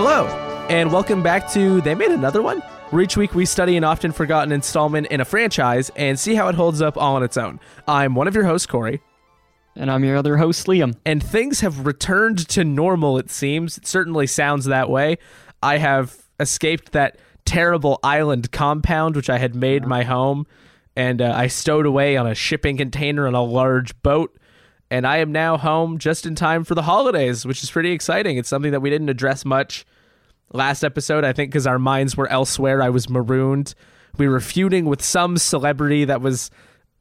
Hello, and welcome back to They Made Another One, where each week we study an often forgotten installment in a franchise and see how it holds up all on its own. I'm one of your hosts, Corey, And I'm your other host, Liam. and things have returned to normal, it seems. It certainly sounds that way. I have escaped that terrible island compound which I had made my home, and uh, I stowed away on a shipping container on a large boat. And I am now home just in time for the holidays, which is pretty exciting. It's something that we didn't address much last episode, I think, because our minds were elsewhere. I was marooned. We were feuding with some celebrity that was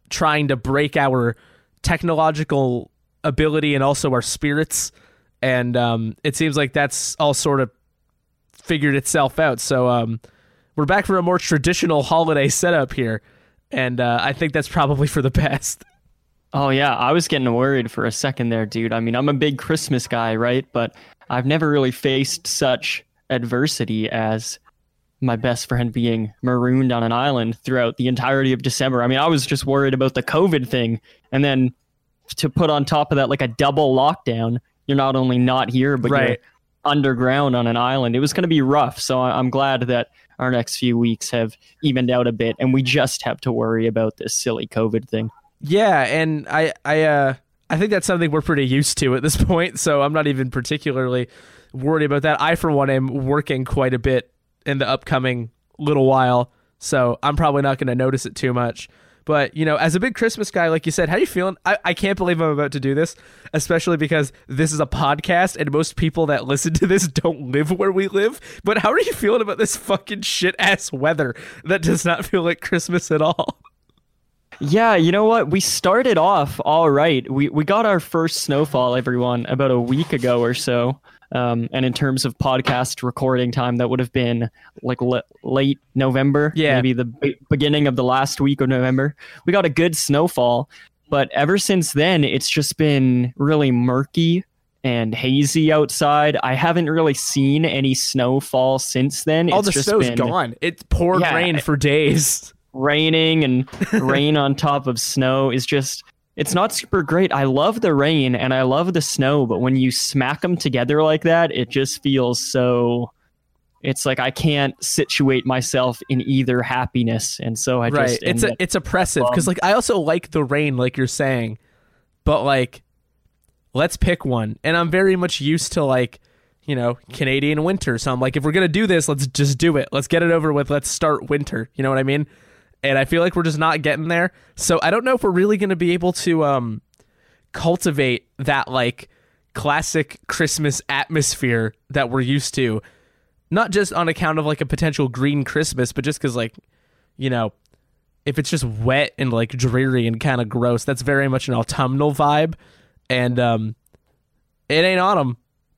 trying to break our technological ability and also our spirits. And um, it seems like that's all sort of figured itself out. So um, we're back for a more traditional holiday setup here. And uh, I think that's probably for the best. Oh yeah, I was getting worried for a second there, dude. I mean, I'm a big Christmas guy, right? But I've never really faced such adversity as my best friend being marooned on an island throughout the entirety of December. I mean, I was just worried about the COVID thing, and then to put on top of that like a double lockdown, you're not only not here, but Right. you're underground on an island. It was going to be rough. So I'm glad that our next few weeks have evened out a bit, and we just have to worry about this silly COVID thing. Yeah, and I I uh I think that's something we're pretty used to at this point, so I'm not even particularly worried about that. I for one am working quite a bit in the upcoming little while, so I'm probably not going to notice it too much. But, you know, as a big Christmas guy, like you said, how are you feeling? I, I can't believe I'm about to do this, especially because this is a podcast and most people that listen to this don't live where we live. But how are you feeling about this fucking shit ass weather that does not feel like Christmas at all? Yeah, you know what? We started off all right. We we got our first snowfall, everyone, about a week ago or so. Um, and in terms of podcast recording time, that would have been like l- late November, Yeah. maybe the be- beginning of the last week of November. We got a good snowfall, but ever since then, it's just been really murky and hazy outside. I haven't really seen any snowfall since then. All It's the snow's been- gone. It poured Yeah. rain for days. Raining and rain on top of snow is just it's not super great. I love the rain and I love the snow, but when you smack them together like that, it just feels so it's like I can't situate myself in either happiness and so I right. just It's a, it's oppressive because like I also like the rain, like you're saying, but like let's pick one. And I'm very much used to like you know Canadian winter, so I'm like if we're gonna do this, let's just do it. Let's get it over with. Let's start winter. You know what I mean? And I feel like we're just not getting there. So I don't know if we're really gonna be able to um cultivate that like classic Christmas atmosphere that we're used to. Not just on account of like a potential green Christmas, but just because like, you know, if it's just wet and like dreary and kind of gross, that's very much an autumnal vibe, and um, it ain't autumn,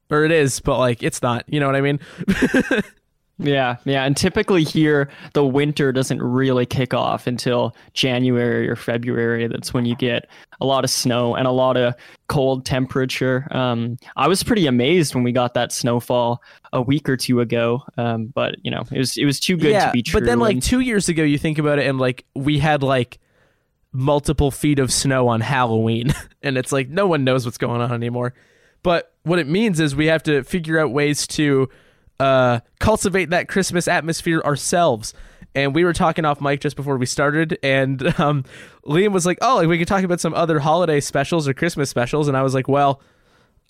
or it is, but like it's not. You know what I mean? Yeah, yeah, and typically here the winter doesn't really kick off until January or February. That's when you get a lot of snow and a lot of cold temperature. Um, I was pretty amazed when we got that snowfall a week or two ago, um, but you know it was it was too good yeah, to be true. but then like two years ago, you think about it, and like we had like multiple feet of snow on Halloween, and it's like no one knows what's going on anymore. But what it means is we have to figure out ways to uh, cultivate that Christmas atmosphere ourselves. And we were talking off mic just before we started, and um, Liam was like, "Oh, like we could talk about some other holiday specials or Christmas specials," and I was like, "Well,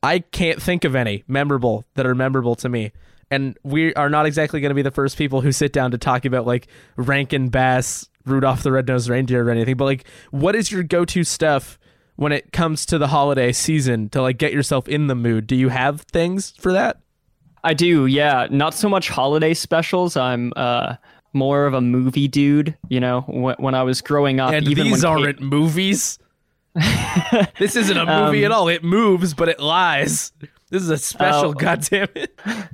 I can't think of any memorable that are memorable to me." And we are not exactly going to be the first people who sit down to talk about like Rankin Bass, Rudolph the Red-Nosed Reindeer, or anything. But like, what is your go-to stuff when it comes to the holiday season to like get yourself in the mood? Do you have things for that? I do, yeah. Not so much holiday specials. I'm uh, more of a movie dude. You know, when, when I was growing up, and even these aren't movies. this isn't a movie Um, at all. It moves, but it lies. This is a special. Oh. goddamn it!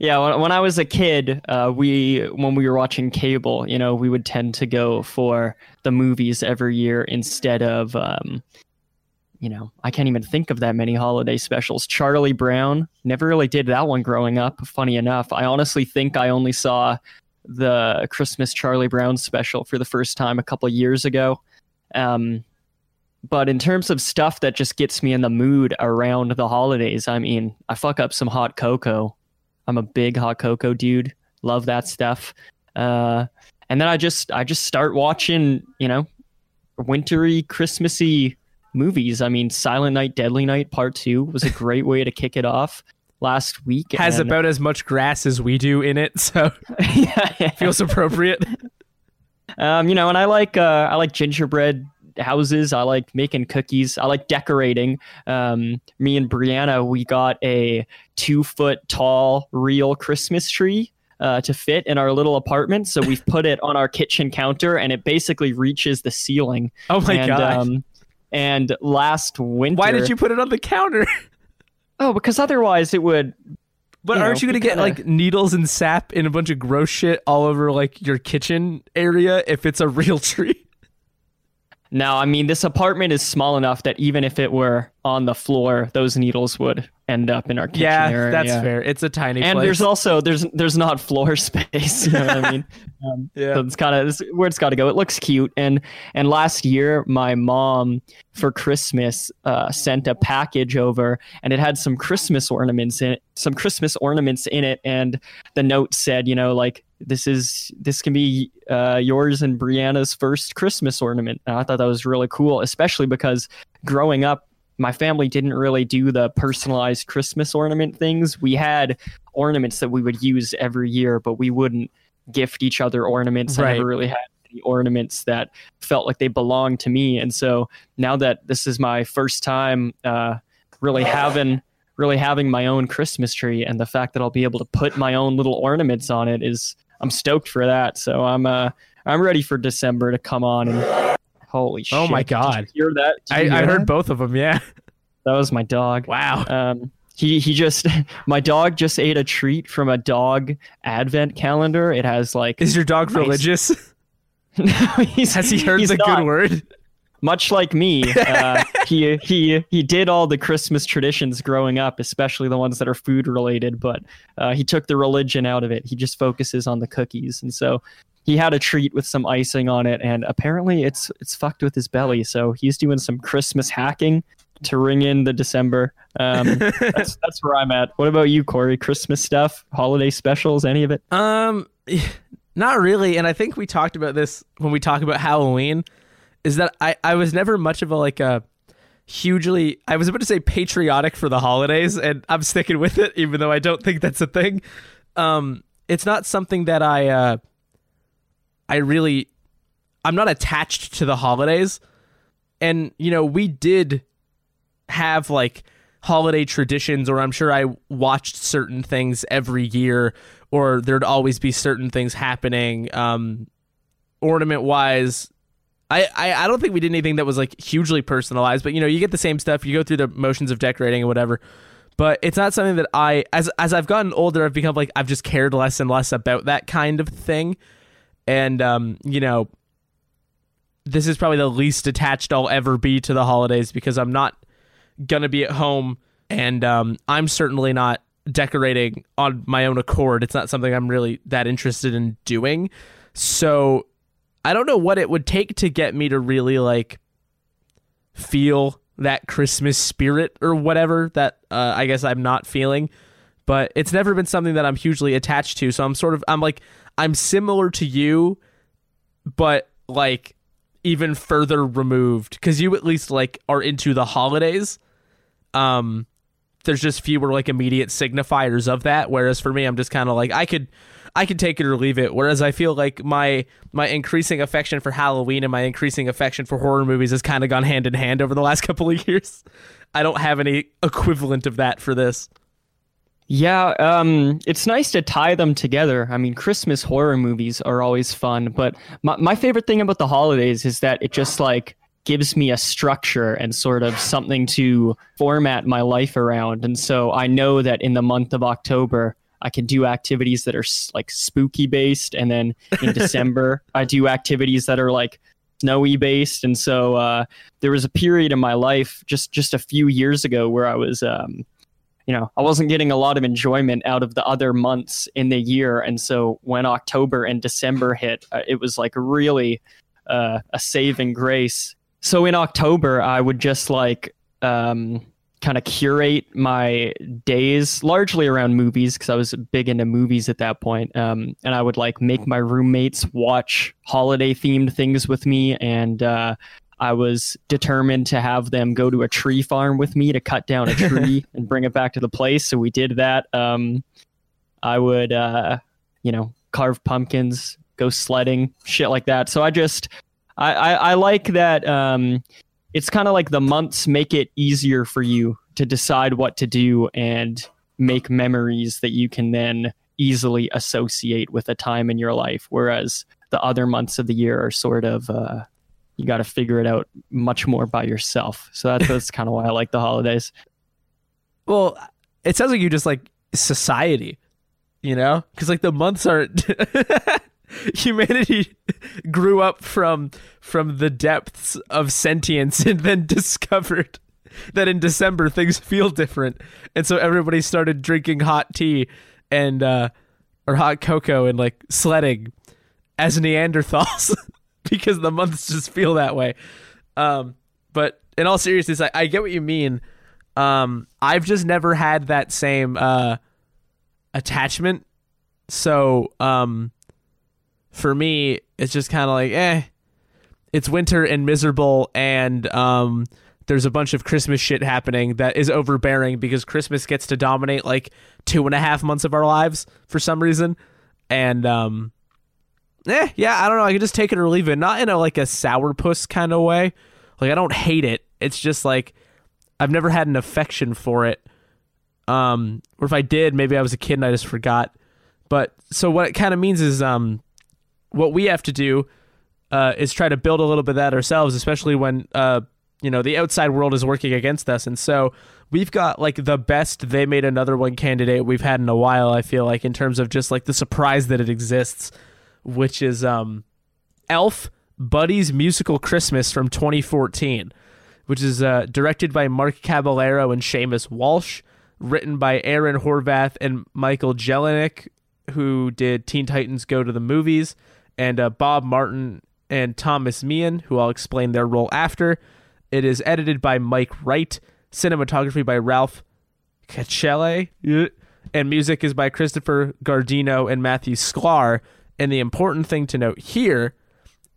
Yeah, when, when I was a kid, uh, we when we were watching cable, you know, we would tend to go for the movies every year instead of, um, you know, I can't even think of that many holiday specials. Charlie Brown never really did that one growing up. Funny enough, I honestly think I only saw the Christmas Charlie Brown special for the first time a couple years ago. Um, but in terms of stuff that just gets me in the mood around the holidays, I mean, I fuck up some hot cocoa. I'm a big hot cocoa dude. Love that stuff. Uh, and then I just I just start watching, you know, wintry, Christmassy movies. I mean, Silent Night, Deadly Night Part Two was a great way to kick it off last week. Has and- about as much grass as we do in it, so yeah, yeah. feels appropriate. Um, you know, and I like uh, I like gingerbread houses. I like making cookies. I like decorating. Um, me and Brianna, we got a two foot tall real Christmas tree. Uh, to fit in our little apartment, so we've put it on our kitchen counter, and it basically reaches the ceiling. Oh my and, god! Um, and last winter, Why did you put it on the counter? Oh, because otherwise it would. But You aren't know, you gonna get kinda- like needles and sap and a bunch of gross shit all over like your kitchen area if it's a real tree? No, I mean this apartment is small enough that even if it were on the floor, those needles would end up in our kitchen yeah, area. that's fair. It's a tiny and place. there's also there's there's not floor space you know what i mean um, Yeah. so it's kind of where it's got to go it looks cute and and last year my mom for christmas uh, sent a package over and it had some christmas ornaments in it some christmas ornaments in it and the note said you know like this is this can be uh, yours and brianna's first christmas ornament and i thought that was really cool especially because growing up my family didn't really do the personalized Christmas ornament things. We had ornaments that we would use every year, but we wouldn't gift each other ornaments. I never really had any ornaments that felt like they belonged to me. And so now that this is my first time uh, really having really having my own Christmas tree and the fact that I'll be able to put my own little ornaments on it is I'm stoked for that. So I'm uh I'm ready for December to come on and holy shit. Oh my God. hear that? I, you I hear heard that? both of them. Yeah. that was my dog. Wow. Um, he he just my dog just ate a treat from a dog advent calendar. It has like Is your dog Nice. religious? he's, Has he heard the not. good word? Much like me, uh, he he he did all the Christmas traditions growing up, especially the ones that are food related. But uh, he took the religion out of it. He just focuses on the cookies, and so he had a treat with some icing on it, and apparently it's it's fucked with his belly. So he's doing some Christmas hacking to ring in the December. Um, that's that's where I'm at. What about you, Corey? Christmas stuff, holiday specials, any of it? Um, not really. And I think we talked about this when we talk about Halloween. Is that I I was never much of a like a hugely I was about to say patriotic for the holidays, and I'm sticking with it, even though I don't think that's a thing. Um, it's not something that I uh I really I'm not attached to the holidays. And you know, we did have like holiday traditions or I'm sure I watched certain things every year or there'd always be certain things happening um ornament wise I, I I don't think we did anything that was like hugely personalized but you know you get the same stuff you go through the motions of decorating and whatever but it's not something that I as as I've gotten older I've become like I've just cared less and less about that kind of thing and um you know this is probably the least attached I'll ever be to the holidays because I'm not gonna be at home and um, I'm certainly not decorating on my own accord. It's not something I'm really that interested in doing. So I don't know what it would take to get me to really like feel that Christmas spirit or whatever that uh, I guess I'm not feeling. But it's never been something that I'm hugely attached to. So I'm sort of I'm like I'm similar to you, but like even further removed because you at least like are into the holidays um there's just fewer like immediate signifiers of that. Whereas for me i'm just kind of like i could i could take it or leave it. Whereas i feel like my my increasing affection for halloween and my increasing affection for horror movies has kind of gone hand in hand over the last couple of years. I don't have any equivalent of that for this. Yeah, um, it's nice to tie them together. I mean, Christmas horror movies are always fun, but my, my favorite thing about the holidays is that it just like gives me a structure and sort of something to format my life around. And so I know that in the month of October, I can do activities that are like spooky based. And then in December, I do activities that are like snowy based. And so uh, there was a period in my life just just a few years ago where I was um, you know, I wasn't getting a lot of enjoyment out of the other months in the year. And so when October and December hit, uh, it was like really uh, a saving grace. So in October, I would just like, um, kind of curate my days largely around movies because I was big into movies at that point. Um, and I would like make my roommates watch holiday themed things with me. And uh, I was determined to have them go to a tree farm with me to cut down a tree and bring it back to the place. So we did that. Um, I would, uh, you know, carve pumpkins, go sledding, shit like that. So I just, I, I, I like that. Um, it's kind of like the months make it easier for you to decide what to do and make memories that you can then easily associate with a time in your life. Whereas the other months of the year are sort of, uh, you got to figure it out much more by yourself. So that's, that's kind of why I like the holidays. Well, it sounds like you just like society, you know? Because like the months are. humanity grew up from from the depths of sentience and then discovered that in December things feel different. And so everybody started drinking hot tea and uh or hot cocoa and like sledding as Neanderthals because the months just feel that way. Um but in all seriousness, I, I get what you mean. Um I've just never had that same uh attachment. So um for me, it's just kind of like, eh, it's winter and miserable, and um, there's a bunch of Christmas shit happening that is overbearing because Christmas gets to dominate like two and a half months of our lives for some reason, and um, eh, yeah, I don't know. I can just take it or leave it, not in a like a sourpuss kind of way. Like I don't hate it. It's just like I've never had an affection for it. Um, or if I did, maybe I was a kid and I just forgot. But so what it kind of means is um what we have to do uh, is try to build a little bit of that ourselves, especially when uh, you know the outside world is working against us. And so we've got like the best they made another one candidate we've had in a while. I feel like in terms of just like the surprise that it exists, which is um, Elf Buddy's Musical Christmas from 2014, which is uh, directed by Mark Caballero and Seamus Walsh, written by Aaron Horvath and Michael Jelenic, who did Teen Titans Go to the Movies and uh, Bob Martin and Thomas Meehan, who I'll explain their role after. It is edited by Mike Wright, cinematography by Ralph Cacelle, and music is by Christopher Gardino and Matthew Sklar. And the important thing to note here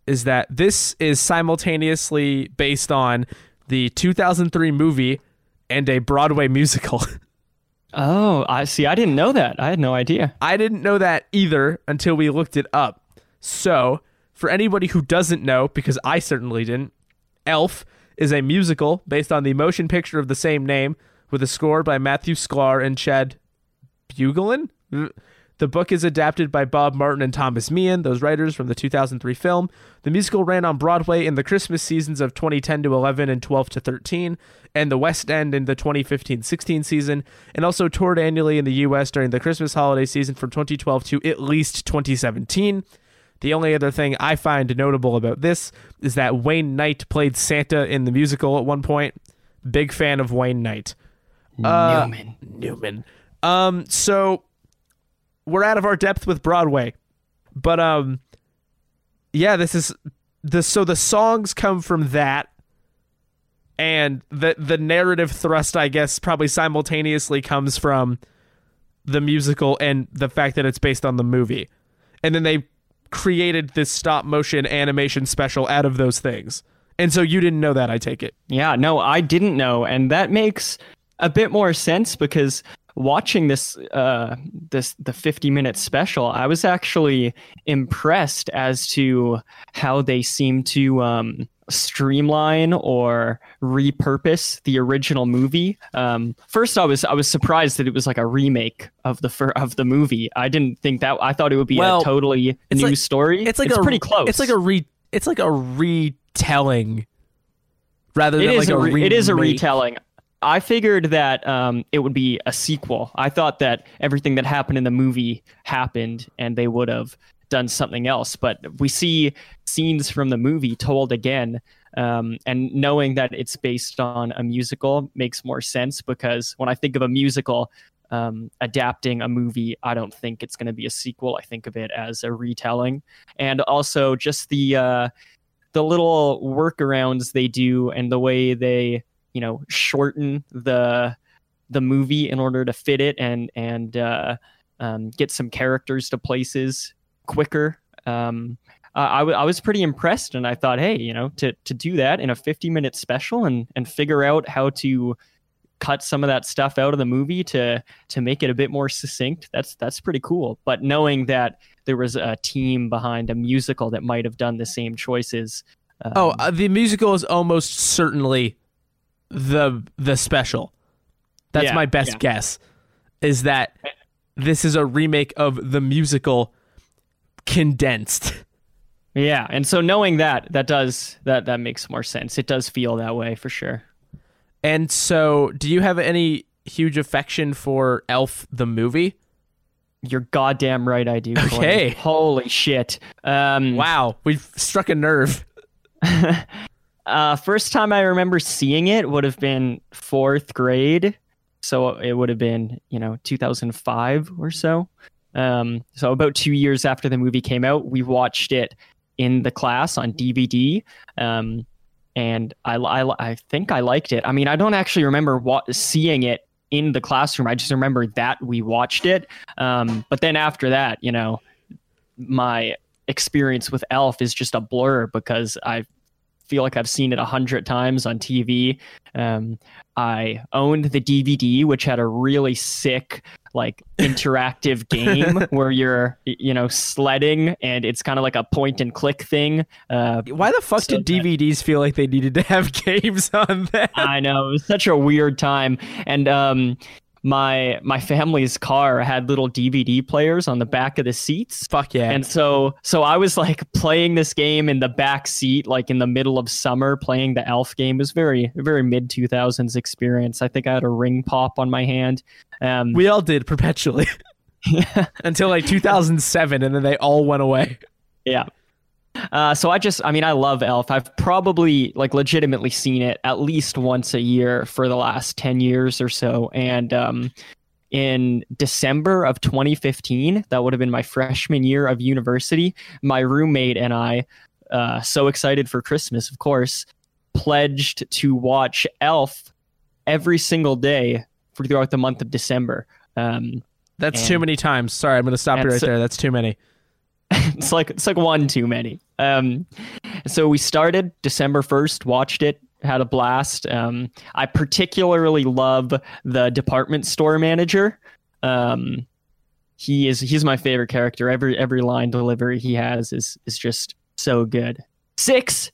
is that this is simultaneously based on the 2003 movie and a Broadway musical. Oh, I see. I didn't know that. I had no idea. I didn't know that either until we looked it up. So, for anybody who doesn't know, because I certainly didn't, Elf is a musical based on the motion picture of the same name with a score by Matthew Sklar and Chad Beguelin. The book is adapted by Bob Martin and Thomas Meehan, those writers from the 2003 film. The musical ran on Broadway in the Christmas seasons of 2010 to 11 and 12 to 13, and the West End in the 2015 16 season, and also toured annually in the U.S. during the Christmas holiday season from 2012 to at least 2017. The only other thing I find notable about this is that Wayne Knight played Santa in the musical at one point. Big fan of Wayne Knight. Uh, Newman. Newman. Um, so we're out of our depth with Broadway, but um, yeah, this is the so the songs come from that, and the the narrative thrust, I guess, probably simultaneously comes from the musical and the fact that it's based on the movie, and then they created this stop motion animation special out of those things. And so you didn't know that, I take it. Yeah, no, I didn't know. And that makes a bit more sense because watching this uh this the 50 minute special i was actually impressed as to how they seem to um streamline or repurpose the original movie. Um, first, I was I was surprised that it was like a remake of the fir- of the movie. I didn't think that. I thought it would be Well, a totally new like- story. It's like it's a, pretty close. It's like a re it's like a retelling rather than like a re- it is a retelling. I figured that um, it would be a sequel. I thought that everything that happened in the movie happened, and they would have done something else. But we see scenes from the movie told again, um, and knowing that it's based on a musical makes more sense because when I think of a musical um, adapting a movie, I don't think it's going to be a sequel. I think of it as a retelling, and also just the uh, the little workarounds they do and the way they you know shorten the the movie in order to fit it and and uh, um, get some characters to places quicker. Um, I, w- I was pretty impressed, and I thought, hey, you know, to to do that in a 50 minute special and and figure out how to cut some of that stuff out of the movie to to make it a bit more succinct that's that's pretty cool but knowing that there was a team behind a musical that might have done the same choices um, oh uh, the musical is almost certainly the the special that's Yeah, my best yeah. guess is that this is a remake of the musical condensed. Yeah and so knowing that that does that that makes more sense. It does feel that way for sure. And so do you have any huge affection for elf the movie? You're goddamn right i do Corey. Okay. holy shit. Um wow we've struck a nerve. Uh, first time I remember seeing it would have been fourth grade, so it would have been you know 2005 or so. Um, so about two years after the movie came out, we watched it in the class on DVD. Um, and I, I, I think I liked it. I mean, I don't actually remember what seeing it in the classroom. I just remember that we watched it. Um, but then after that, you know, my experience with Elf is just a blur because I feel like I've seen it a hundred times on TV. Um, I owned the DVD, which had a really sick, like interactive game where you're, you know, sledding and it's kind of like a point and click thing. Uh, why the fuck So did dvds feel like they needed to have games on them I know it was such a weird time, and um, my my family's car had little DVD players on the back of the seats. fuck yeah And so so I was like playing this game in the back seat, like in the middle of summer, playing the Elf game. It was very very mid two thousands experience. I think I had a ring pop on my hand. Um, we all did perpetually until like 2007 and then they all went away Yeah. Uh, so I just, I mean, I love Elf. I've probably like legitimately seen it at least once a year for the last 10 years or so. And um, in December of 2015, that would have been my freshman year of university, my roommate and I, uh, so excited for Christmas, of course, pledged to watch Elf every single day for throughout the month of December. Um, that's too many times sorry i'm gonna stop you right so- there that's too many it's like it's like one too many. Um, so we started December first, watched it, had a blast. Um, I particularly love the department store manager. Um, he is he's my favorite character. Every every line delivery he has is is just so good. Six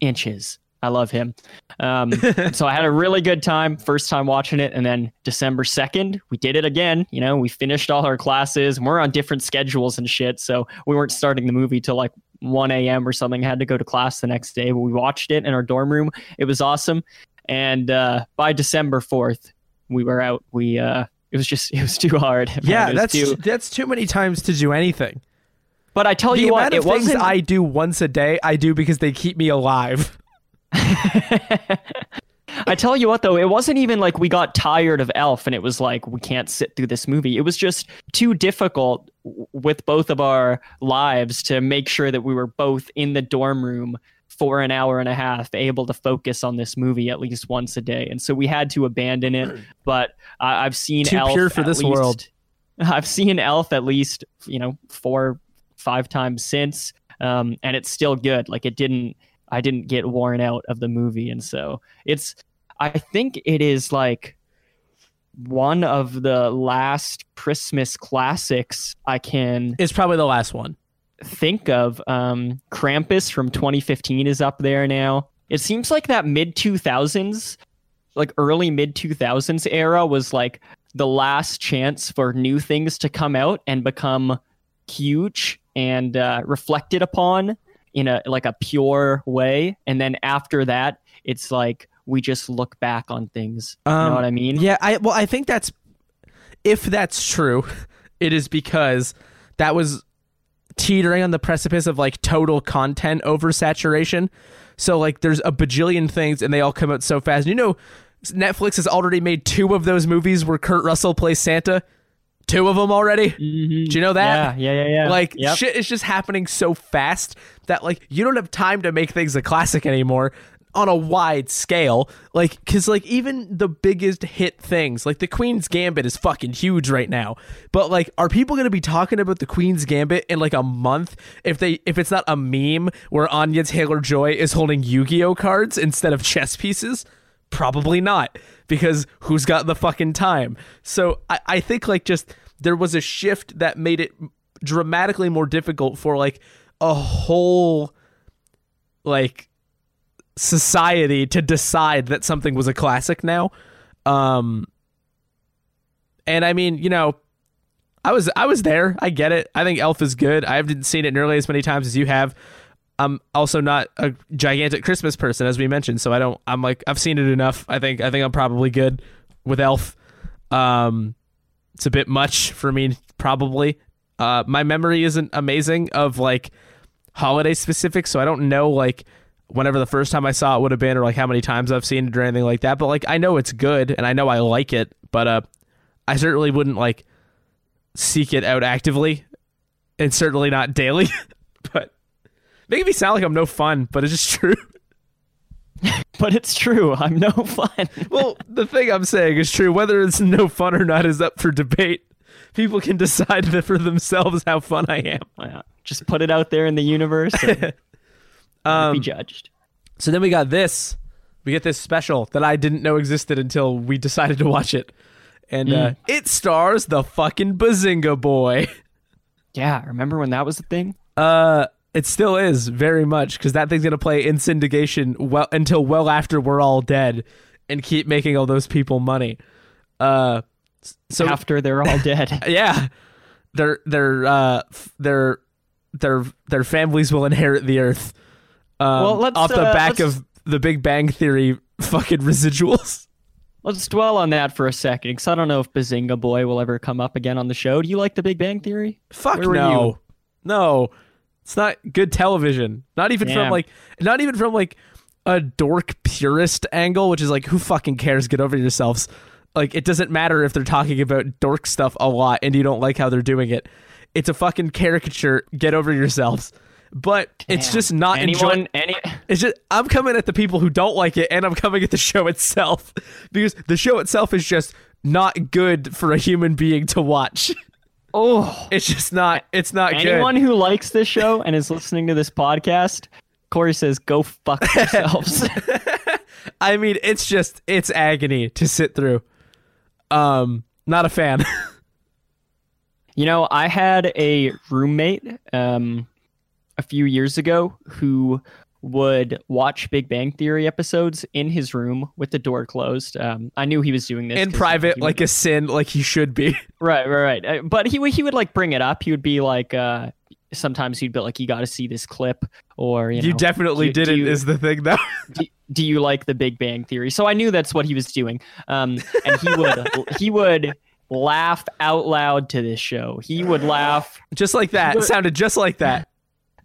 inches. I love him. Um, so I had a really good time first time watching it, and then December second, we did it again. You know, we finished all our classes. And we're on different schedules and shit, so we weren't starting the movie till like 1 a.m. or something. Had to go to class the next day, but we watched it in our dorm room. It was awesome, and uh, by December fourth, we were out. We uh, it was just it was too hard. yeah that's too- that's too many times to do anything but I tell the you what, it of things wasn't. i do once a day i do because they keep me alive I tell you what, though, it wasn't even like we got tired of Elf and it was like we can't sit through this movie. It was just too difficult with both of our lives to make sure that we were both in the dorm room for an hour and a half, able to focus on this movie at least once a day. And so we had to abandon it. But I I've seen Too Elf pure for at this least- world. I've seen Elf at least you know four, five times since, um, and it's still good. Like it didn't. I didn't get worn out of the movie, and so it's. I think it is like one of the last Christmas classics I can it's probably the last one think of. Um, Krampus from 2015 is up there now. It seems like that mid 2000s, like early mid 2000s era was like the last chance for new things to come out and become huge and uh, reflected upon in a like a pure way. And then after that, it's like we just look back on things. you Um, know what I mean? Yeah, I well, I think that's if that's true, it is because that was teetering on the precipice of like total content oversaturation. So like there's a bajillion things and they all come out so fast. You know, Netflix has already made two of those movies where Kurt Russell plays Santa. Two of them already. Mhm. Do you know that? Yeah, yeah, yeah, yeah. Like Yep. shit is just happening so fast that like you don't have time to make things a classic anymore. on a wide scale. Like, cause like even the biggest hit things, like the Queen's Gambit is fucking huge right now. But like, are people gonna be talking about the Queen's Gambit in like a month if they if it's not a meme where Anya Taylor Joy is holding Yu-Gi-Oh cards instead of chess pieces? Probably not, because who's got the fucking time? So I, I think like just there was a shift that made it dramatically more difficult for like a whole like society to decide that something was a classic now. Um and I mean, you know, I was I was there. I get it. I think Elf is good. I haven't seen it nearly as many times as you have. I'm also not a gigantic Christmas person, as we mentioned, so I don't. I'm like I've seen it enough. I think I think I'm probably good with Elf. Um, it's a bit much for me, probably. Uh, my memory isn't amazing of like holiday specific, so I don't know like whenever the first time I saw it would have been, or like how many times I've seen it or anything like that. But like I know it's good and I know I like it, but uh, I certainly wouldn't like seek it out actively, and certainly not daily. making me sound like I'm no fun, but it's just true. but it's true. I'm no fun. well, the thing I'm saying is true. Whether it's no fun or not is up for debate. People can decide for themselves how fun I am. Yeah. Just put it out there in the universe and um, be judged. So then we got this. We get this special that I didn't know existed until we decided to watch it. And uh, mm. uh, it stars the fucking Bazinga boy. Yeah, remember when that was the thing? Uh it still is very much because that thing's gonna play in syndication well until well after we're all dead, and keep making all those people money. Uh, so after they're all dead, yeah, their their uh their their their families will inherit the earth. Um, well, let's, off the uh, back of the Big Bang Theory fucking residuals. Let's dwell on that for a second, because I don't know if Bazinga Boy will ever come up again on the show. Do you like the Big Bang Theory? Fuck no, no. It's not good television. Not even from like not even from like a dork purist angle, which is like who fucking cares? Get over yourselves. Like it doesn't matter if they're talking about dork stuff a lot and you don't like how they're doing it. It's a fucking caricature. Get over yourselves. But Damn. it's just not anyone. Any- it's just I'm coming at the people who don't like it, and I'm coming at the show itself because the show itself is just not good for a human being to watch. Oh, it's just not. It's not good. anyone good. who likes this show and is listening to this podcast. Corey says, "Go fuck yourselves." I mean, it's just it's agony to sit through. Um, not a fan. you know, I had a roommate um a few years ago who would watch Big Bang Theory episodes in his room with the door closed. Um, I knew he was doing this in private, like a sin, like he should be. Right, right, right. Uh, but he he would like bring it up. He would be like, uh, sometimes he'd be like, "You got to see this clip," or you, you definitely do, didn't. Do you, is the thing though? do, do, you like the Big Bang Theory? So I knew that's what he was doing. Um, and he would he would laugh out loud to this show. He would laugh just like that. Would, it sounded just like that.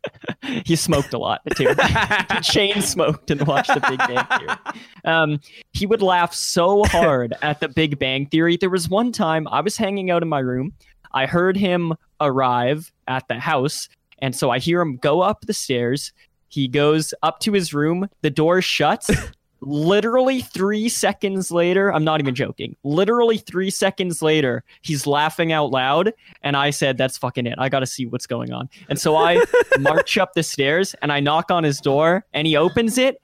he smoked a lot too. chain smoked and watched the Big Bang Theory. Um, he would laugh so hard at the Big Bang Theory. There was one time I was hanging out in my room. I heard him arrive at the house, and so I hear him go up the stairs. He goes up to his room. The door shuts literally three seconds later, I'm not even joking. Literally three seconds later, he's laughing out loud. And I said, That's fucking it. I got to see what's going on. And so I march up the stairs and I knock on his door and he opens it.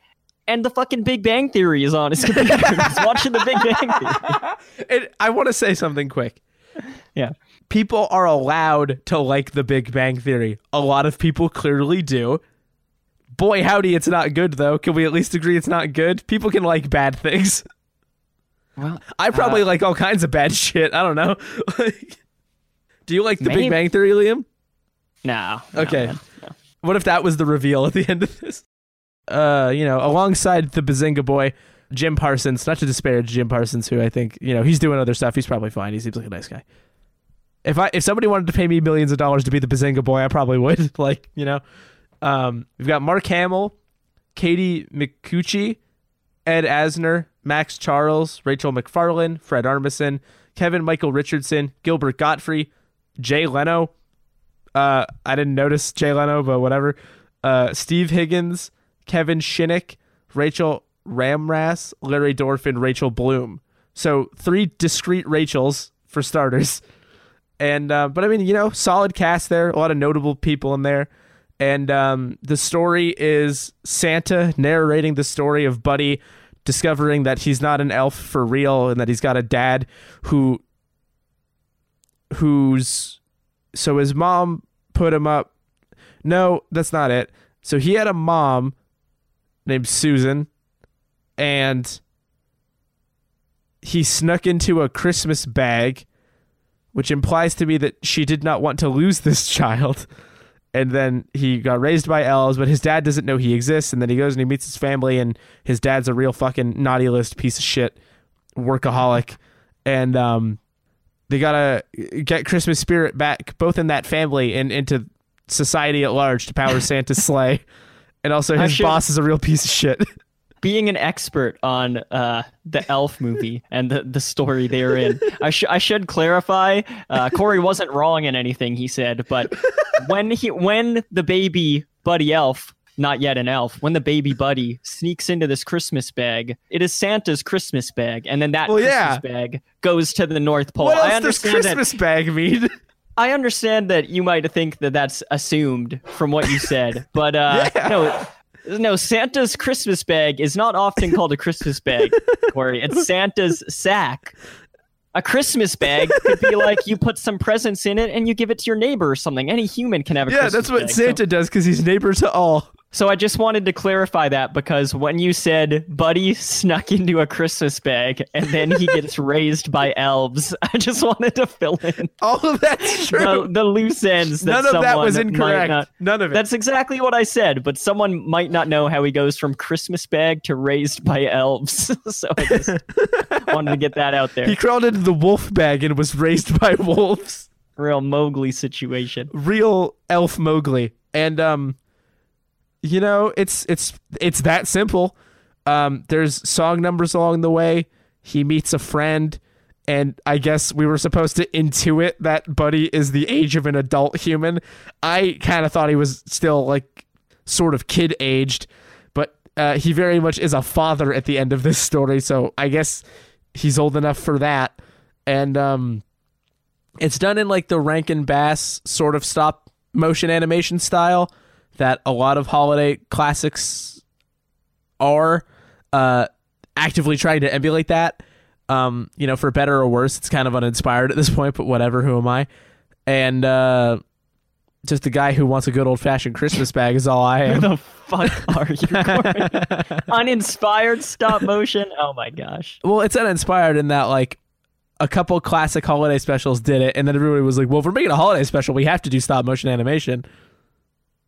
And the fucking Big Bang Theory is on his computer. he's watching the Big Bang Theory. And I want to say something quick. Yeah. People are allowed to like the Big Bang Theory. A lot of people clearly do boy howdy it's not good though. Can we at least agree it's not good? People can like bad things. Well i probably uh, like all kinds of bad shit. I don't know. Do you like the maybe. big bang theory liam? No, no okay. no. what if that was the reveal at the end of this? Uh you know alongside the bazinga boy jim parsons not to disparage jim parsons who i think you know he's doing other stuff. He's probably fine. He seems like a nice guy. If i if somebody wanted to pay me millions of dollars to be the bazinga boy i probably would like you know um, we've got Mark Hamill, Katie Micucci, Ed Asner, Max Charles, Rachel MacFarlane, Fred Armisen, Kevin Michael Richardson, Gilbert Gottfried, Jay Leno. Uh, I didn't notice Jay Leno, but whatever. Uh, Steve Higgins, Kevin Shinick, Rachel Ramras, Larry Dorfin, Rachel Bloom. So three discrete Rachels for starters. And uh, but I mean, you know, solid cast there, a lot of notable people in there. And um, the story is Santa narrating the story of Buddy discovering that he's not an elf for real and that he's got a dad who who's so his mom put him up. No, that's not it. So he had a mom named Susan and he snuck into a Christmas bag, which implies to me that she did not want to lose this child. And then he got raised by elves, but his dad doesn't know he exists. And then he goes and he meets his family, and his dad's a real fucking naughty list piece of shit, workaholic. And um, they gotta get Christmas spirit back, both in that family and into society at large, to power Santa's sleigh. And also, his should- boss is a real piece of shit. being an expert on uh, the Elf movie and the, the story they are in, I, sh- I should clarify. Uh, Corey wasn't wrong in anything he said, but when he when the baby Buddy Elf, not yet an elf, when the baby Buddy sneaks into this Christmas bag, it is Santa's Christmas bag, and then that Well, Christmas yeah. bag goes to the North Pole. what I else does understand that Christmas bag mean? I understand that you might think that that's assumed from what you said, but uh, Yeah. no, no. Santa's Christmas bag is not often called a Christmas bag, Corey. It's Santa's sack. A Christmas bag could be like you put some presents in it and you give it to your neighbor or something. Any human can have a yeah, Christmas that's what bag. So- Santa does because he's neighbor to all. So, I just wanted to clarify that because when you said Buddy snuck into a Christmas bag and then he gets raised by elves, I just wanted to fill in All of that's true. the, the loose ends. That None of that was incorrect. not- None of it. That's exactly what I said, but someone might not know how he goes from Christmas bag to raised by elves. so I just wanted to get that out there. he crawled into the wolf bag and was raised by wolves. Real Mowgli situation. Real elf Mowgli. And um you know, it's it's it's that simple. Um there's song numbers along the way. He meets a friend and I guess we were supposed to intuit that Buddy is the age of an adult human. I kind of thought he was still like sort of kid aged, but uh, he very much is a father at the end of this story. So I guess he's old enough for that. And um, it's done in like the Rankin Bass sort of stop motion animation style that a lot of holiday classics are uh, actively trying to emulate that. Um, you know, for better or worse, it's kind of uninspired at this point, but whatever. Who am I? And uh, just a guy who wants a good old fashioned Christmas bag is all I Who am. the fuck are you? Uninspired stop motion? Oh my gosh. well, it's uninspired in that like a couple classic holiday specials did it, and then everybody was like, "Well, if we're making a holiday special, we have to do stop motion animation."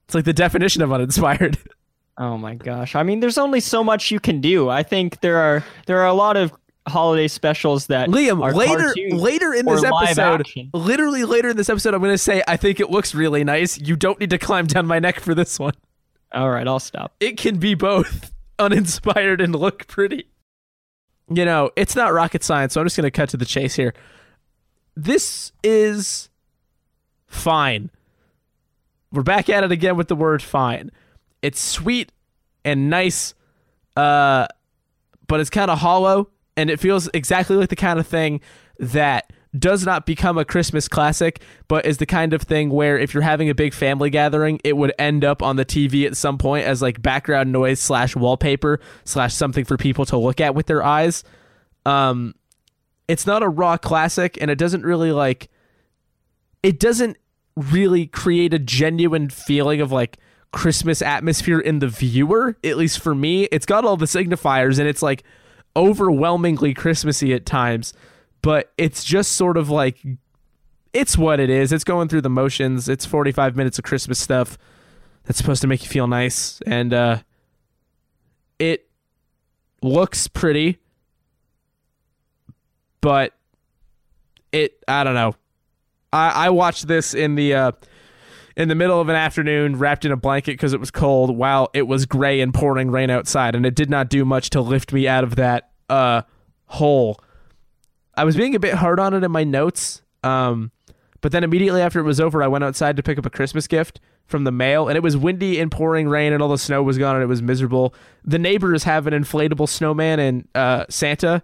It's like the definition of uninspired. Oh my gosh. I mean, there's only so much you can do. I think there are there are a lot of holiday specials that Liam, later later in this episode, action. literally later in this episode, I'm going to say I think it looks really nice. You don't need to climb down my neck for this one. All right, I'll stop. It can be both uninspired and look pretty. You know, it's not rocket science, so I'm just going to cut to the chase here. This is fine. We're back at it again with the word fine. It's sweet and nice, uh, but it's kind of hollow, and it feels exactly like the kind of thing that does not become a Christmas classic, but is the kind of thing where if you're having a big family gathering, it would end up on the TV at some point as like background noise slash wallpaper slash something for people to look at with their eyes. Um, it's not a raw classic, and it doesn't really like. It doesn't really create a genuine feeling of like Christmas atmosphere in the viewer, at least for me. It's got all the signifiers and it's like overwhelmingly Christmassy at times, but it's just sort of like it's what it is. It's going through the motions. It's 45 minutes of Christmas stuff that's supposed to make you feel nice and uh it looks pretty but it I don't know. I I watched this in the uh in the middle of an afternoon wrapped in a blanket because it was cold while it was gray and pouring rain outside and it did not do much to lift me out of that uh hole. I was being a bit hard on it in my notes. Um But then immediately after it was over, I went outside to pick up a Christmas gift from the mail, and it was windy and pouring rain, and all the snow was gone, and it was miserable. The neighbors have an inflatable snowman and uh, Santa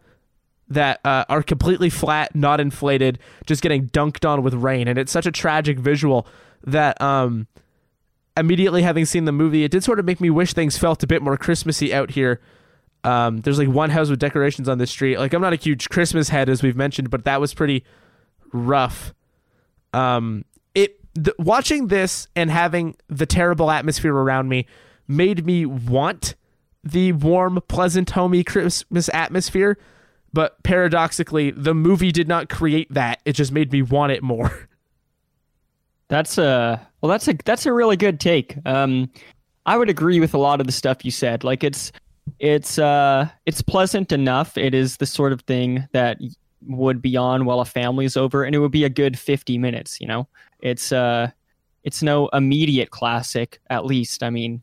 that uh, are completely flat, not inflated, just getting dunked on with rain, and it's such a tragic visual that um, immediately having seen the movie, it did sort of make me wish things felt a bit more Christmassy out here. Um, there's like one house with decorations on the street. Like I'm not a huge Christmas head as we've mentioned, but that was pretty rough. Um, it th- watching this and having the terrible atmosphere around me made me want the warm, pleasant, homey Christmas atmosphere. But paradoxically, the movie did not create that. It just made me want it more. That's a well. That's a that's a really good take. Um, I would agree with a lot of the stuff you said. Like it's it's uh it's pleasant enough. It is the sort of thing that would be on while a family's over, and it would be a good fifty minutes. You know, it's uh it's no immediate classic. At least, I mean,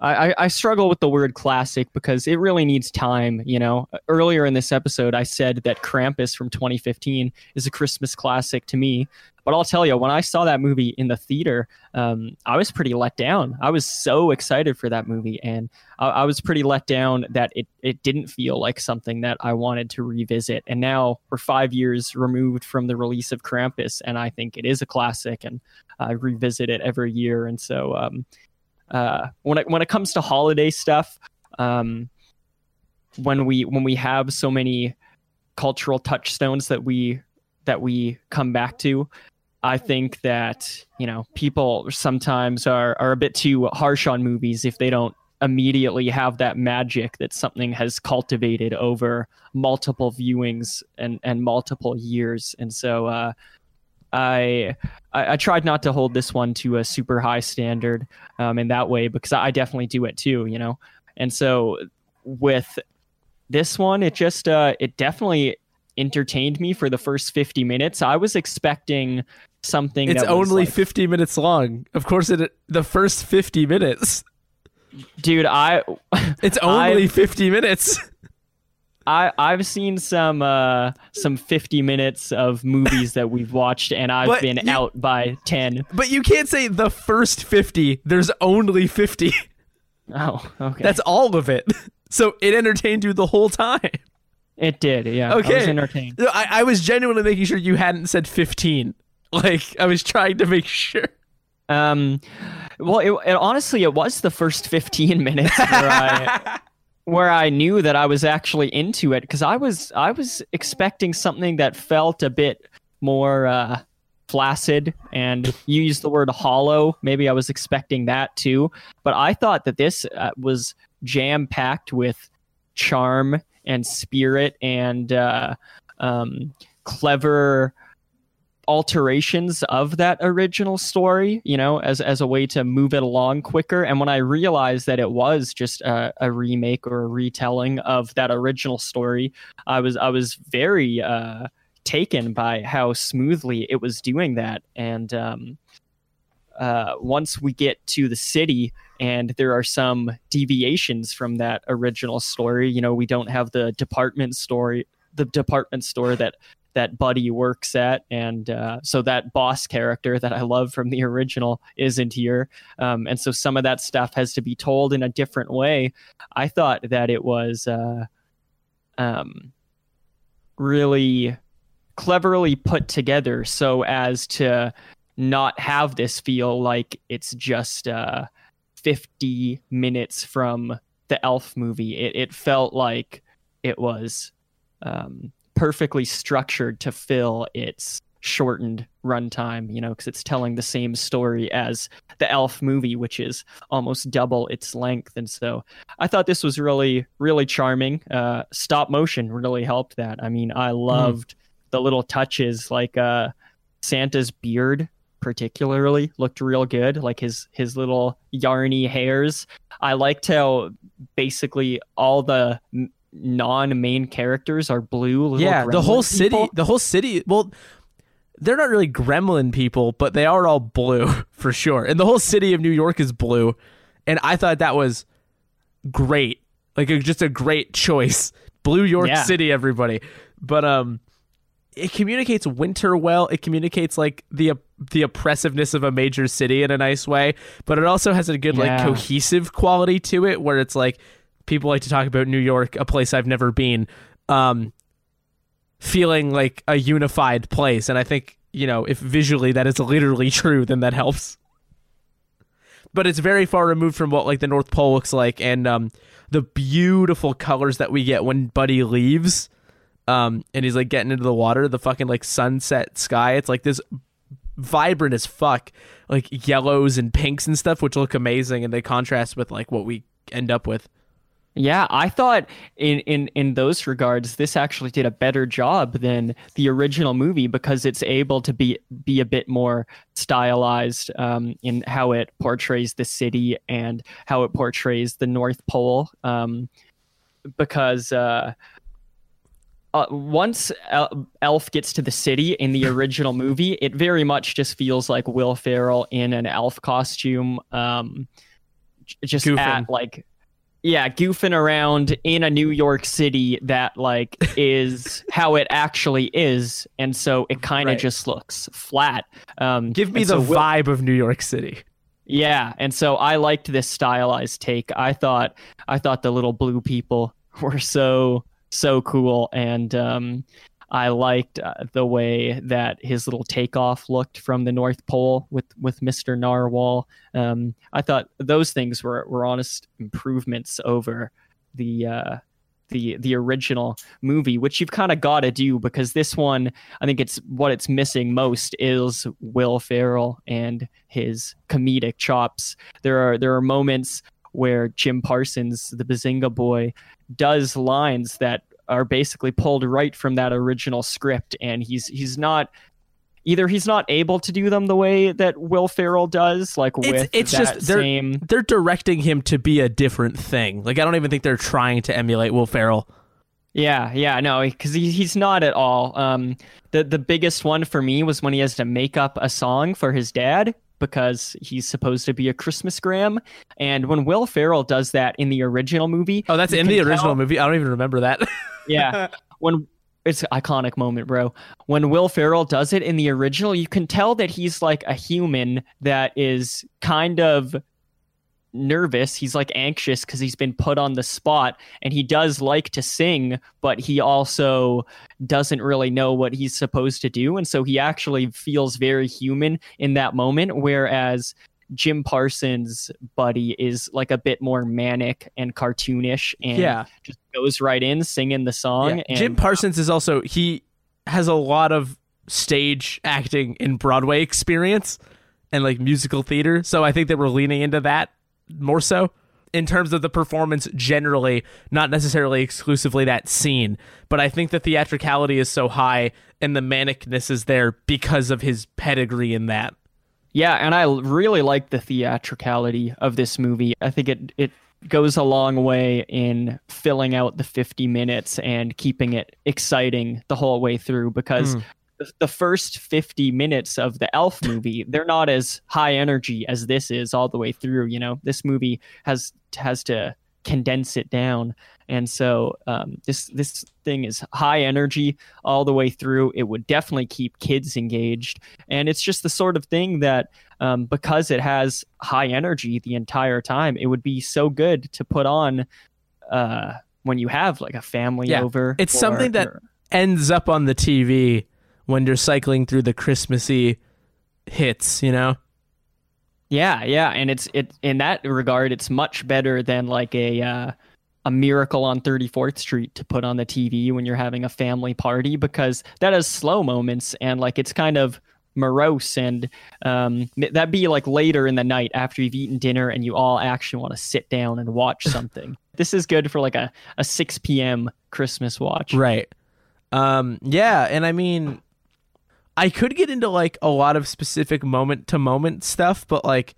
I, I struggle with the word classic because it really needs time. You know, earlier in this episode, I said that Krampus from 2015 is a Christmas classic to me. But I'll tell you, when I saw that movie in the theater, um, I was pretty let down. I was so excited for that movie, and I, I was pretty let down that it it didn't feel like something that I wanted to revisit. And now we're five years removed from the release of Krampus, and I think it is a classic, and I revisit it every year. And so, um, uh, when it when it comes to holiday stuff, um, when we when we have so many cultural touchstones that we that we come back to, I think that you know people sometimes are are a bit too harsh on movies if they don't immediately have that magic that something has cultivated over multiple viewings and and multiple years. And so uh, I, I, I tried not to hold this one to a super high standard um, in that way because I definitely do it too, you know. And so with this one, it just uh, it definitely entertained me for the first 50 minutes. I was expecting something. It's only like, 50 minutes long. Of course, it the first 50 minutes. Dude, I. It's only I, 50 minutes. I I've seen some uh some 50 minutes of movies that we've watched and I've but been you, out by 10. But you can't say the first 50. There's only 50. Oh, okay. That's all of it. So it entertained you the whole time. It did, yeah. Okay. I was entertained. I, I was genuinely making sure you hadn't said 15. Like I was trying to make sure. Um, well, it, it, honestly, it was the first 15 minutes where I where I knew that I was actually into it because I was I was expecting something that felt a bit more uh, flaccid and you used the word hollow. Maybe I was expecting that too, but I thought that this uh, was jam packed with charm and spirit and uh, um, clever alterations of that original story, you know, as as a way to move it along quicker. And when I realized that it was just a, a remake or a retelling of that original story, I was I was very uh, taken by how smoothly it was doing that. And um, uh, once we get to the city and there are some deviations from that original story, you know, we don't have the department story the department store that that Buddy works at, and uh, so that boss character that I love from the original isn't here, um, and so some of that stuff has to be told in a different way. I thought that it was uh, um, really cleverly put together so as to not have this feel like it's just uh, 50 minutes from the elf movie it, it felt like it was um, perfectly structured to fill its shortened runtime, you know, because it's telling the same story as the Elf movie, which is almost double its length. And so I thought this was really, really charming. Uh, stop motion really helped that. I mean, I hmm. loved mm. the little touches, like uh, Santa's beard particularly looked real good like his his little yarny hairs i liked how basically all the non-main characters are blue. yeah, the whole city, the whole city. Well, they're not really gremlin people, but they are all blue for sure. And the whole city of New York is blue. And I thought that was great. Like just a great choice. Blue York yeah. City, everybody. But um it communicates winter well. It communicates like the the oppressiveness of a major city in a nice way, but it also has a good like cohesive quality to it where it's like people like to talk about New York, a place I've never been, um feeling like a unified place. And I think, you know, if visually that is literally true, then that helps. But it's very far removed from what like the North Pole looks like and um the beautiful colors that we get when Buddy leaves um and he's like getting into the water the fucking like sunset sky. It's like this vibrant as fuck like yellows and pinks and stuff which look amazing and they contrast with like what we end up with Yeah, I thought in, in in those regards, this actually did a better job than the original movie because it's able to be be a bit more stylized um, in how it portrays the city and how it portrays the North Pole. Um, because uh, uh, once Elf gets to the city in the original movie, it very much just feels like Will Ferrell in an elf costume. Um, just Goofing. at like yeah goofing around in a new york city that like is how it actually is and so it kind of Right. just looks flat. Um give me the so Will- vibe of new york city. Yeah and so i liked this stylized take. I thought i thought the little blue people were so so cool and um i liked uh, the way that his little takeoff looked from the north pole with with mr narwhal. Um i thought those things were were honest improvements over the uh the the original movie which you've kind of got to do because this one i think it's what it's missing most is will ferrell and his comedic chops. There are there are moments where jim parsons the bazinga boy does lines that are basically pulled right from that original script and he's he's not either he's not able to do them the way that will ferrell does like It's- with it's that just they're- same they're directing him to be a different thing. Like i don't even think they're trying to emulate will ferrell. Yeah, yeah, no, because he, he's not at all. Um, the the biggest one for me was when he has to make up a song for his dad because he's supposed to be a Christmas gram, and when Will Ferrell does that in the original movie, oh that's in the original tell- movie? I don't even remember that. Yeah, when it's an iconic moment, bro. When Will Ferrell does it in the original, you can tell that he's like a human that is kind of nervous. He's like anxious because he's been put on the spot and he does like to sing, but he also doesn't really know what he's supposed to do. And so he actually feels very human in that moment. Whereas Jim Parsons' buddy is like a bit more manic and cartoonish and yeah just goes right in singing the song. Yeah. And Jim uh, Parsons is also he has a lot of stage acting and Broadway experience and like musical theater. So I think that we're leaning into that more so in terms of the performance generally, not necessarily exclusively that scene. But I think the theatricality is so high and the manicness is there because of his pedigree in that. Yeah, and I really like the theatricality of this movie. I think it it goes a long way in filling out the 50 minutes and keeping it exciting the whole way through because Mm. The, the first 50 minutes of the elf movie they're not as high energy as this is all the way through you know? This movie has has to condense it down. And so um, this this thing is high energy all the way through. It would definitely keep kids engaged. And it's just the sort of thing that um, because it has high energy the entire time it would be so good to put on uh, when you have like a family Yeah, over it's or- something that- or- Ends up on the TV when you're cycling through the Christmassy hits, you know? Yeah, yeah, and it's it in that regard, it's much better than like a uh, a miracle on 34th Street to put on the TV when you're having a family party because that has slow moments and like it's kind of morose and um, that'd be like later in the night after you've eaten dinner and you all actually want to sit down and watch something. this is good for like a, a 6 p.m. Christmas watch. Right. Um yeah, and I mean I could get into like a lot of specific moment to moment stuff, but like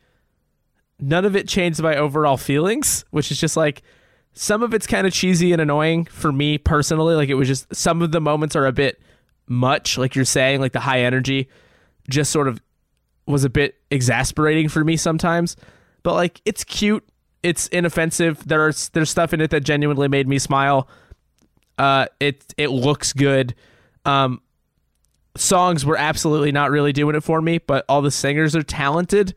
none of it changed my overall feelings, which is just like some of it's kind of cheesy and annoying for me personally. Like it was just some of the moments are a bit much, like you're saying, like the high energy just sort of was a bit exasperating for me sometimes. But like it's cute, it's inoffensive. There's there's stuff in it that genuinely made me smile. Uh, it it looks good. Um, songs were absolutely not really doing it for me, but all the singers are talented.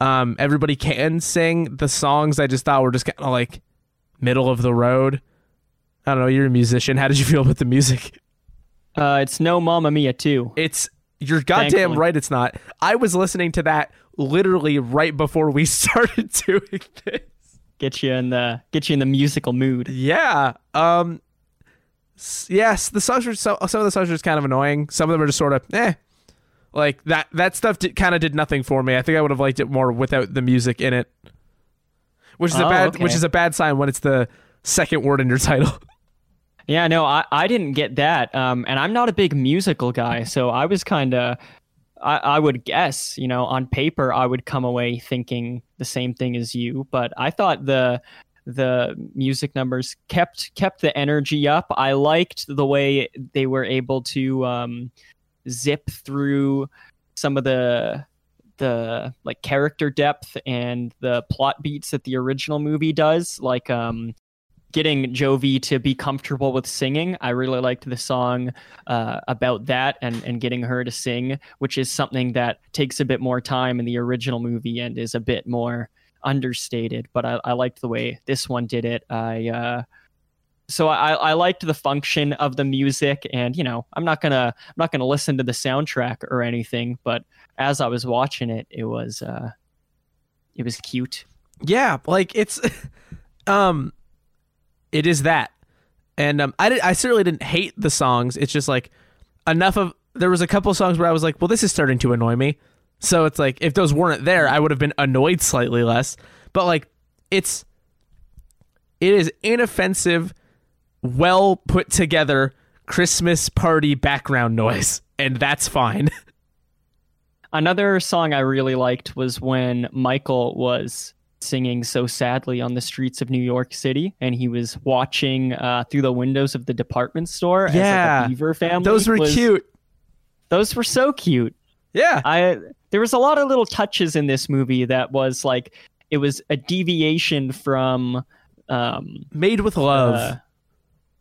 Um, everybody can sing. The songs I just thought were just kind of like middle of the road. I don't know. You're a musician. How did you feel about the music? Uh, it's no Mamma Mia too. It's you're goddamn Thankfully. right. It's not. I was listening to that literally right before we started doing this. Get you in the get you in the musical mood. Yeah. Um. Yes, the songs are so, some of the songs are just kind of annoying. Some of them are just sort of eh. Like that that stuff did, kind of did nothing for me. I think I would have liked it more without the music in it. Which is a Oh, bad okay. which is a bad sign when it's the second word in your title. Yeah, no, I, I didn't get that. Um, and I'm not a big musical guy, so I was kind of, I, I would guess, you know, on paper, I would come away thinking the same thing as you. But I thought the the music numbers kept kept the energy up. I liked the way they were able to um, zip through some of the the like character depth and the plot beats that the original movie does like um getting Jovie to be comfortable with singing. I really liked the song uh, about that and, and getting her to sing, which is something that takes a bit more time in the original movie and is a bit more understated. But I, I liked the way this one did it. I uh, so I, I liked the function of the music, and you know I'm not gonna I'm not gonna listen to the soundtrack or anything, but as I was watching it, it was uh, it was cute. Yeah, like it's um it is that. And um I did, I certainly didn't hate the songs. It's just like enough of there was a couple songs where I was like, well this is starting to annoy me. So it's like if those weren't there, I would have been annoyed slightly less. But like it's it is inoffensive, well put together Christmas party background noise, and that's fine. Another song I really liked was when Michael was singing so sadly on the streets of New York City, and he was watching uh, through the windows of the department store. as, like, Yeah. a beaver family. Those were was- cute. Those were so cute. Yeah. I there was a lot of little touches in this movie that was like it was a deviation from um Made with love. uh,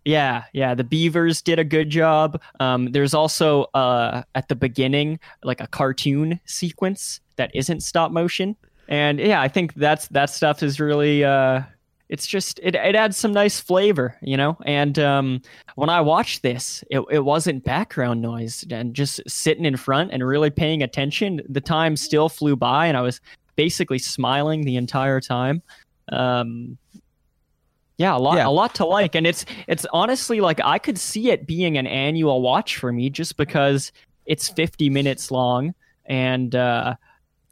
yeah, yeah. The Beavers did a good job. Um, there's also uh, at the beginning like a cartoon sequence that isn't stop motion, and yeah, I think that's that stuff is really. Uh, it's just it, it adds some nice flavor, you know. And um, when I watched this, it, it wasn't background noise, and just sitting in front and really paying attention. The time still flew by, and I was basically smiling the entire time. Um, yeah, a lot, Yeah. a lot to like, and it's it's honestly like I could see it being an annual watch for me, just because it's 50 minutes long, and uh,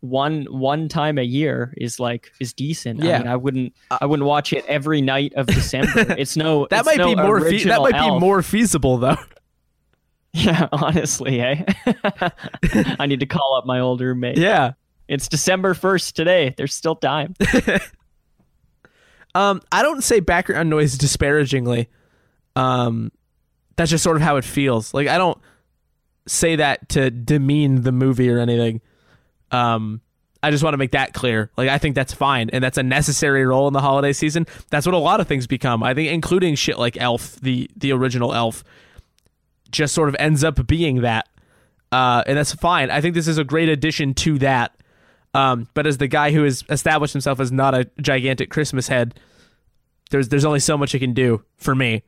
one one time a year is like is decent. Yeah. I mean, I wouldn't I wouldn't watch it every night of December. It's no that it's might no be more fe- that might be more feasible though. Yeah, honestly, eh? I need to call up my old roommate. yeah. It's December 1st today. There's still time. Um, I don't say background noise disparagingly. Um, that's just sort of how it feels. Like I don't say that to demean the movie or anything. Um, I just want to make that clear. Like I think that's fine, and that's a necessary role in the holiday season. That's what a lot of things become. I think, including shit like Elf, the the original Elf, just sort of ends up being that, uh, and that's fine. I think this is a great addition to that. Um, but as the guy who has established himself as not a gigantic Christmas head, there's there's only so much it can do for me.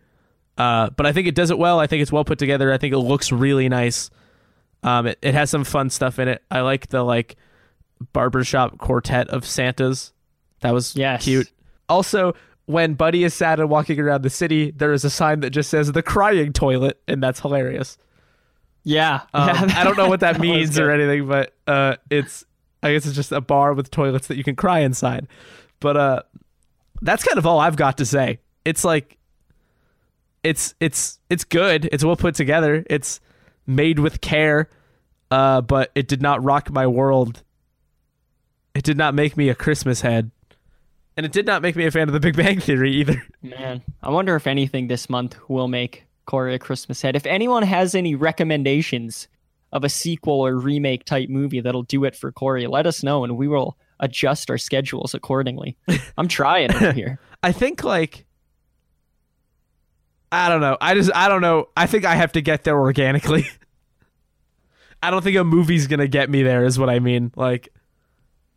Uh, but I think it does it well. I think it's well put together. I think it looks really nice. Um, it, it has some fun stuff in it. I like the like barbershop quartet of Santas. That was Yes. cute. Also, when Buddy is sad and walking around the city, there is a sign that just says the crying toilet, and that's hilarious. Yeah. Um, yeah I don't know what that, was means or anything, but uh, it's I guess it's just a bar with toilets that you can cry inside. But uh, that's kind of all I've got to say. It's like it's it's it's good. It's well put together. It's made with care, uh, but it did not rock my world. It did not make me a Christmas head, and it did not make me a fan of The Big Bang Theory either. Man, I wonder if anything this month will make Corey a Christmas head. If anyone has any recommendations of a sequel or remake type movie that'll do it for Corey, let us know and we will adjust our schedules accordingly. I'm trying over here. I think like I don't know. I just I don't know. I think I have to get there organically. I don't think a movie's gonna get me there. Is what I mean. Like,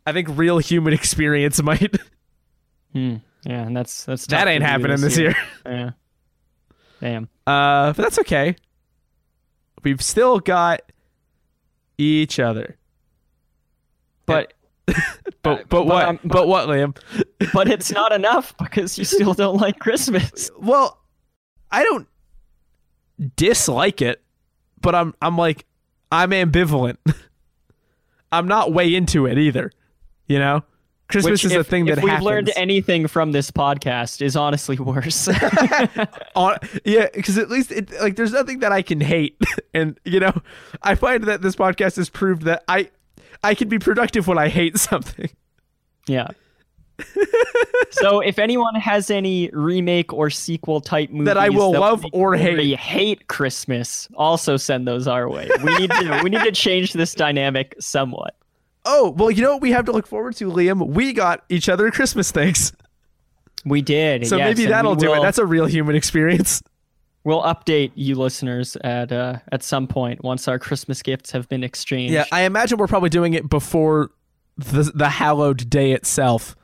I think real human experience might. Hmm. Yeah, and that's that's that ain't happening this year. Yeah. Damn. Uh, but that's okay. We've still got each other. But But but, but what? I'm- but what, Liam? but it's not enough because you still don't like Christmas. Well, I don't dislike it, but I'm I'm like I'm ambivalent. I'm not way into it either. You know, Christmas Which, is if, a thing if that we've happens. learned anything from this podcast is honestly worse. yeah because at least it like there's nothing that i can hate and you know i find that this podcast has proved that i i can be productive when i hate something yeah. So if anyone has any remake or sequel type movies That I will love or hate. Hate Christmas, also send those our way. We need to we need to change this dynamic somewhat. oh well you know what we have to look forward to liam we got each other christmas things We did. so yes, maybe that'll do it that's a real human experience We'll update you listeners at uh, at some point once our Christmas gifts have been exchanged. yeah i imagine we're probably doing it before the the hallowed day itself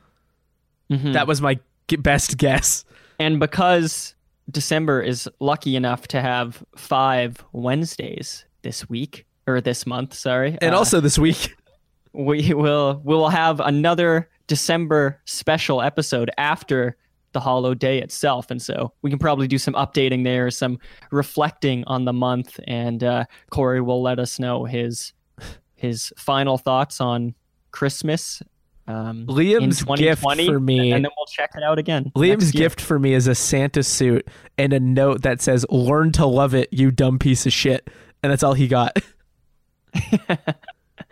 Mhm. that was my best guess and because December is lucky enough to have five Wednesdays this week or this month, sorry, and uh, also this week we will we will have another December special episode after the Hollow Day itself, and so we can probably do some updating there, some reflecting on the month, and uh, Corey will let us know his his final thoughts on Christmas. Um, liam's gift for me and then we'll check it out again. Liam's gift for me is a Santa suit and a note that says "Learn to love it, you dumb piece of shit," and that's all he got.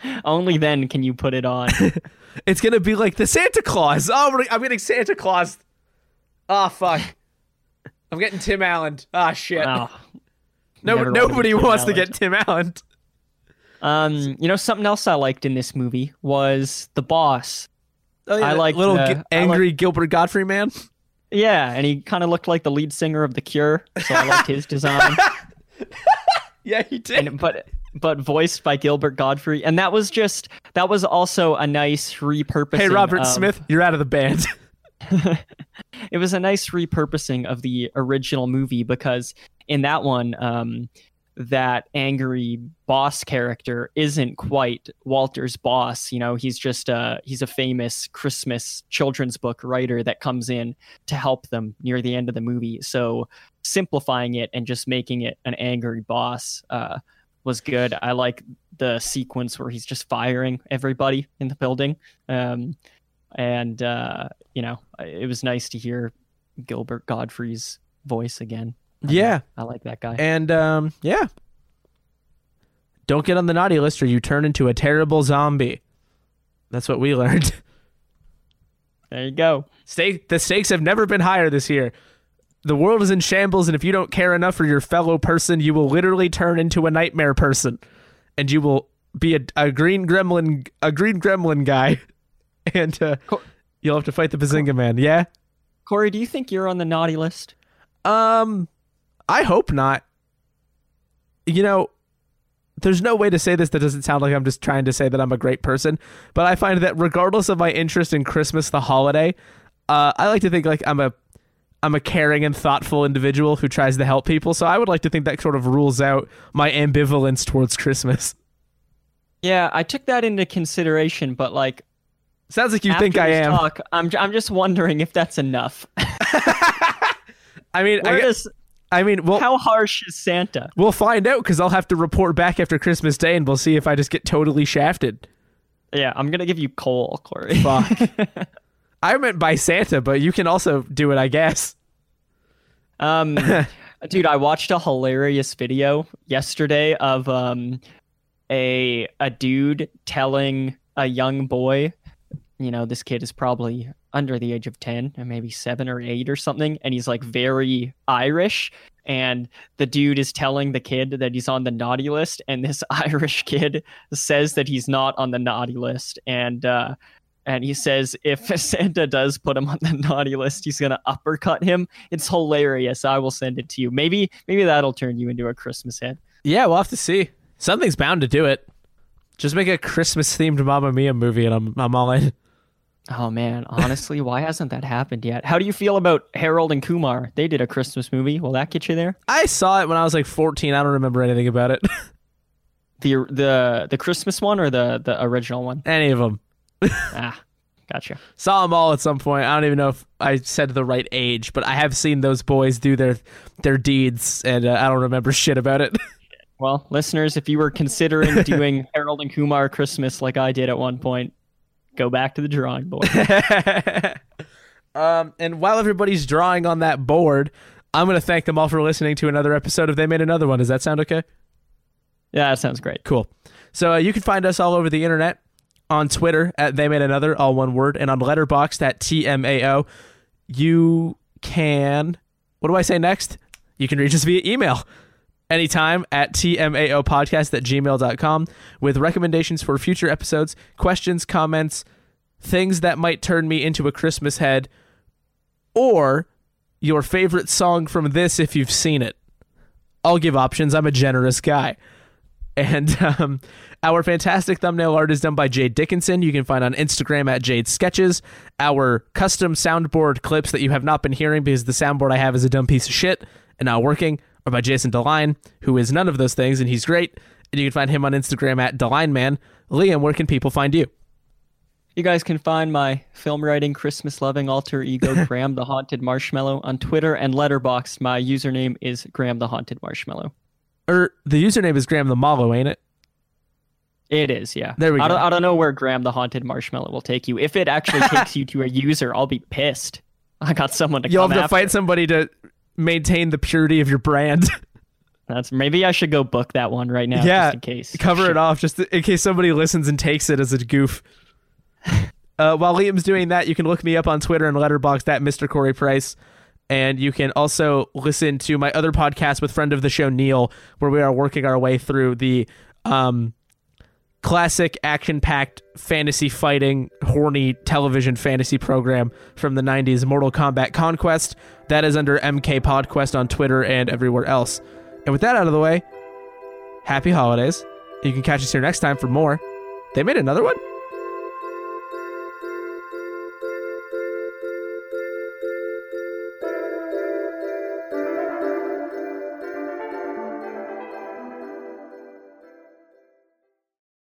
Only then can you put it on. It's gonna be like the Santa Claus. Oh, I'm getting- Santa Claus. Ah, fuck. I'm getting Tim Allen. Ah, shit. Wow. no, Never nobody Tim wants to Allen. get Tim Allen. Um, you know, something else I liked in this movie was the boss. Oh, yeah, I like little the- gi- I angry Gilbert Gottfried man. Yeah, and he kind of looked like the lead singer of The Cure, so I liked his design. Yeah, he did. And but but voiced by Gilbert Gottfried, and that was just that was also a nice repurposing. hey, Robert of- Smith, you're out of the band. it was a nice repurposing of the original movie because in that one, um, that angry boss character isn't quite Walter's boss. You know, he's just a he's a famous Christmas children's book writer that comes in to help them near the end of the movie. So simplifying it and just making it an angry boss uh, was good. I like the sequence where he's just firing everybody in the building. Um, and uh, you know, it was nice to hear Gilbert Gottfried's voice again. I- Yeah. I like that guy. And um, yeah. Don't get on the naughty list or you turn into a terrible zombie. That's what we learned. There you go. Stake the stakes have never been higher this year. The world is in shambles, and if you don't care enough for your fellow person, you will literally turn into a nightmare person, and you will be a, a green gremlin, a green gremlin guy, and uh, you'll have to fight the Bazinga Man. Yeah. Corey, do you think you're on the naughty list? Um, I hope not. You know, there's no way to say this that doesn't sound like I'm just trying to say that I'm a great person, but I find that regardless of my interest in Christmas, the holiday, uh, I like to think like I'm a I'm a caring and thoughtful individual who tries to help people. So I would like to think that sort of rules out my ambivalence towards Christmas. Yeah, I took that into consideration, but like Sounds like you think I am. Talk, I'm I'm just wondering if that's enough. I mean, I, does, I mean, we'll how harsh is Santa? we'll find out because I'll have to report back after Christmas Day, and we'll see if I just get totally shafted. Yeah, I'm gonna give you coal, Corey. Fuck. I meant by Santa, but you can also do it, I guess. Um, dude, I watched a hilarious video yesterday of um, a a dude telling a young boy, you know, this kid is probably under the age of ten, and maybe seven or eight or something, and he's like very Irish. And the dude is telling the kid that he's on the naughty list, and this Irish kid says that he's not on the naughty list, and uh, and he says if Santa does put him on the naughty list, he's gonna uppercut him. It's hilarious. I will send it to you. Maybe maybe that'll turn you into a Christmas head. Yeah, we'll have to see. Something's bound to do it. Just make a Christmas themed Mamma Mia movie and I'm I'm all in. Oh man, honestly, why hasn't that happened yet? How do you feel about Harold and Kumar? They did a Christmas movie. Will that get you there? I saw it when I was like 14. I don't remember anything about it. The the the Christmas one or the the original one? Any of them. ah, gotcha. Saw them all at some point. I don't even know if I said the right age, but I have seen those boys do their their deeds, and uh, I don't remember shit about it. Well, listeners, if you were considering doing Harold and Kumar Christmas like I did at one point, go back to the drawing board. um, and while everybody's drawing on that board, I'm going to thank them all for listening to another episode of They Made Another One. Does that sound okay? Yeah, that sounds great. Cool. So uh, you can find us all over the internet on Twitter at They Made Another, all one word, and on Letterboxd at TMAO. You can. What do I say next? You can reach us via email anytime at tmaopodcast at gmail.com with recommendations for future episodes, questions, comments, things that might turn me into a Christmas head, or your favorite song from this if you've seen it. I'll give options. I'm a generous guy. And um, our fantastic thumbnail art is done by Jade Dickinson. You can find on Instagram at Jade Sketches. Our custom soundboard clips that you have not been hearing because the soundboard I have is a dumb piece of shit and not working are by Jason Deline, who is none of those things, and he's great. And you can find him on Instagram at DelineMan. Liam, where can people find you? You guys can find my film writing, Christmas loving alter ego, Graham the Haunted Marshmallow, on Twitter and Letterboxd. My username is Graham the Haunted Marshmallow. Or the username is Graham the Mallow, ain't it? It is, yeah. There we I go. Don't, I don't know where Graham the Haunted Marshmallow will take you. If it actually takes you to a user, I'll be pissed. I got someone to You'll have to after. fight somebody to maintain the purity of your brand. That's maybe I should go book that one right now, yeah, just in case. cover Shit. it off just in case somebody listens and takes it as a goof. uh, while Liam's doing that, you can look me up on Twitter and Letterboxd at Mr. Corey Price. And you can also listen to my other podcast with friend of the show Neil, where we are working our way through the um, classic action-packed fantasy fighting, horny television fantasy program from the '90s, Mortal Kombat Conquest. That is under MK Podquest on Twitter and everywhere else. And with that out of the way, happy holidays. You can catch us here next time for more. They made another one?